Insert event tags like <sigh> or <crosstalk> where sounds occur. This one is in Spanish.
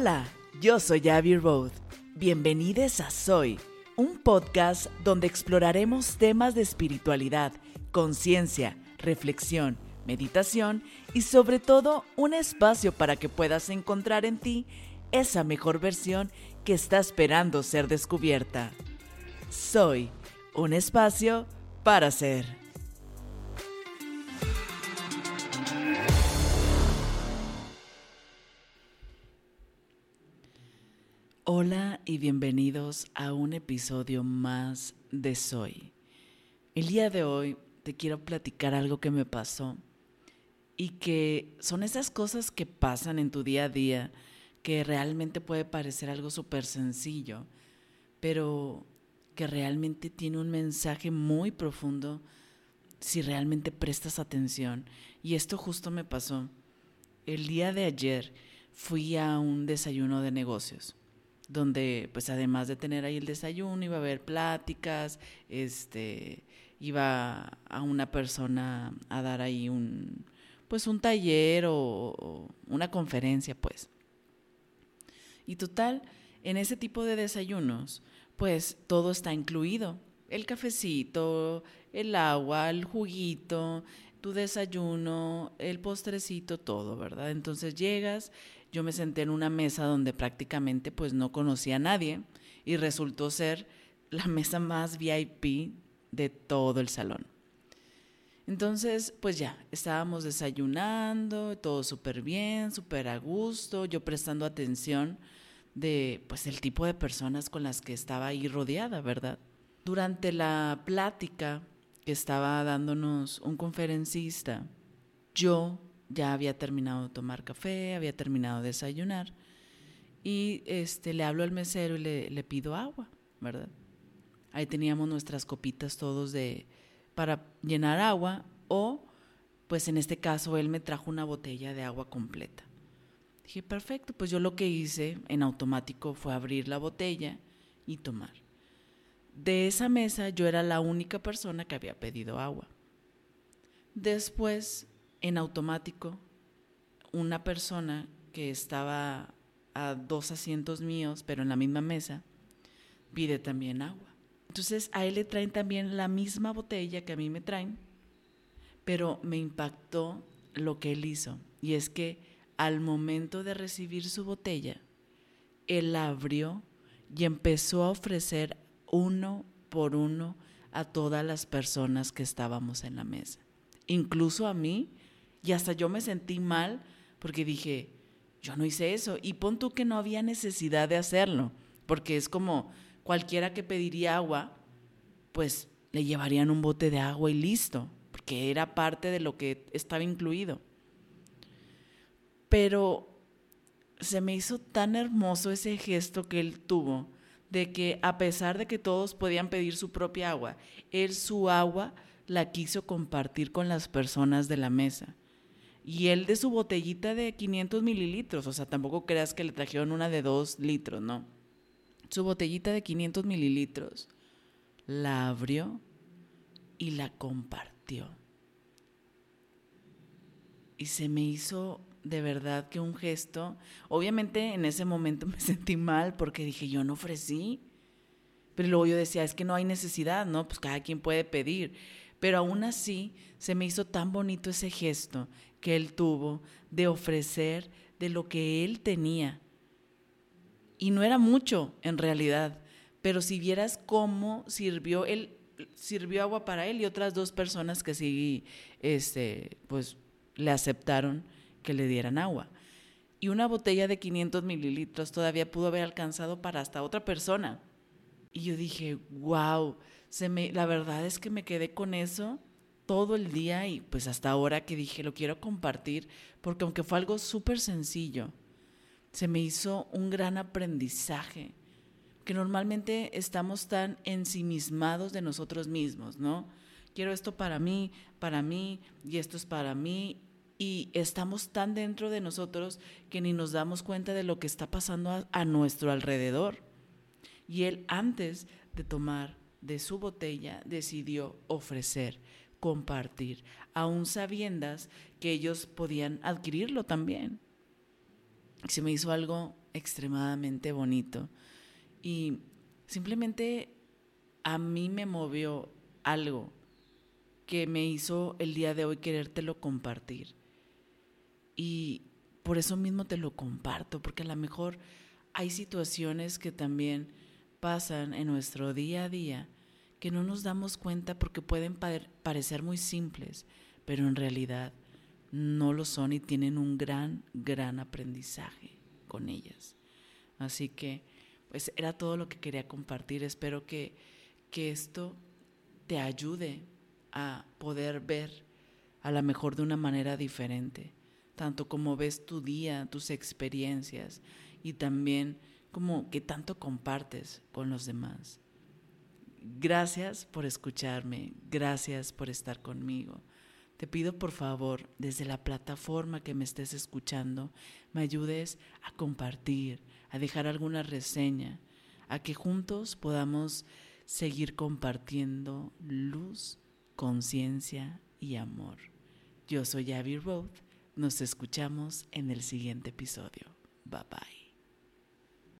Hola, yo soy Abby Road. Bienvenidos a Soy, un podcast donde exploraremos temas de espiritualidad, conciencia, reflexión, meditación y sobre todo un espacio para que puedas encontrar en ti esa mejor versión que está esperando ser descubierta. Soy un espacio para ser. Hola y bienvenidos a un episodio más de Soy. El día de hoy te quiero platicar algo que me pasó y que son esas cosas que pasan en tu día a día que realmente puede parecer algo súper sencillo, pero que realmente tiene un mensaje muy profundo si realmente prestas atención. Y esto justo me pasó. El día de ayer fui a un desayuno de negocios donde pues además de tener ahí el desayuno, iba a haber pláticas, este, iba a una persona a dar ahí un, pues un taller o, una conferencia, pues. Y total, en ese tipo de desayunos, pues todo está incluido. El cafecito, el agua, el juguito, tu desayuno, el postrecito, todo, ¿verdad? Entonces llegas yo me senté en una mesa donde prácticamente pues no conocía a nadie y resultó ser la mesa más VIP de todo el salón. Entonces, pues ya, estábamos desayunando, todo súper bien, súper a gusto, yo prestando atención de pues el tipo de personas con las que estaba ahí rodeada, ¿verdad? Durante la plática que estaba dándonos un conferencista, yo ya había terminado de tomar café, había terminado de desayunar y este, le hablo al mesero y le, le pido agua, ¿verdad? Ahí teníamos nuestras copitas todos de para llenar agua o pues en este caso él me trajo una botella de agua completa. Dije, perfecto, pues yo lo que hice en automático fue abrir la botella y tomar. De esa mesa yo era la única persona que había pedido agua. Después en automático una persona que estaba a dos asientos míos, pero en la misma mesa, pide también agua. Entonces a él le traen también la misma botella que a mí me traen, pero me impactó lo que él hizo. Y es que al momento de recibir su botella, él la abrió y empezó a ofrecer uno por uno a todas las personas que estábamos en la mesa. Incluso a mí, y hasta yo me sentí mal porque dije, yo no hice eso. Y pon tú que no había necesidad de hacerlo, porque es como cualquiera que pediría agua, pues le llevarían un bote de agua y listo, porque era parte de lo que estaba incluido. Pero se me hizo tan hermoso ese gesto que él tuvo, de que a pesar de que todos podían pedir su propia agua, él su agua la quiso compartir con las personas de la mesa. Y él de su botellita de 500 mililitros, o sea, tampoco creas que le trajeron una de 2 litros, no. Su botellita de 500 mililitros la abrió y la compartió. Y se me hizo de verdad que un gesto, obviamente en ese momento me <laughs> sentí mal porque dije, yo no ofrecí. Pero luego yo decía, es que no hay necesidad, ¿no? Pues cada quien puede pedir. Pero aún así se me hizo tan bonito ese gesto que él tuvo de ofrecer de lo que él tenía. Y no era mucho en realidad, pero si vieras cómo sirvió él sirvió agua para él y otras dos personas que sí este pues le aceptaron que le dieran agua. Y una botella de 500 mililitros todavía pudo haber alcanzado para hasta otra persona. Y yo dije, wow, se me, la verdad es que me quedé con eso todo el día y pues hasta ahora que dije lo quiero compartir, porque aunque fue algo súper sencillo, se me hizo un gran aprendizaje, que normalmente estamos tan ensimismados de nosotros mismos, ¿no? Quiero esto para mí, para mí, y esto es para mí, y estamos tan dentro de nosotros que ni nos damos cuenta de lo que está pasando a, a nuestro alrededor. Y él antes de tomar de su botella decidió ofrecer compartir, aún sabiendas que ellos podían adquirirlo también. Se me hizo algo extremadamente bonito. Y simplemente a mí me movió algo que me hizo el día de hoy querértelo compartir. Y por eso mismo te lo comparto, porque a lo mejor hay situaciones que también pasan en nuestro día a día que no nos damos cuenta porque pueden parecer muy simples, pero en realidad no lo son y tienen un gran, gran aprendizaje con ellas. Así que, pues era todo lo que quería compartir. Espero que, que esto te ayude a poder ver a lo mejor de una manera diferente, tanto como ves tu día, tus experiencias y también como que tanto compartes con los demás. Gracias por escucharme, gracias por estar conmigo. Te pido por favor, desde la plataforma que me estés escuchando, me ayudes a compartir, a dejar alguna reseña, a que juntos podamos seguir compartiendo luz, conciencia y amor. Yo soy Abby Roth, nos escuchamos en el siguiente episodio. Bye bye.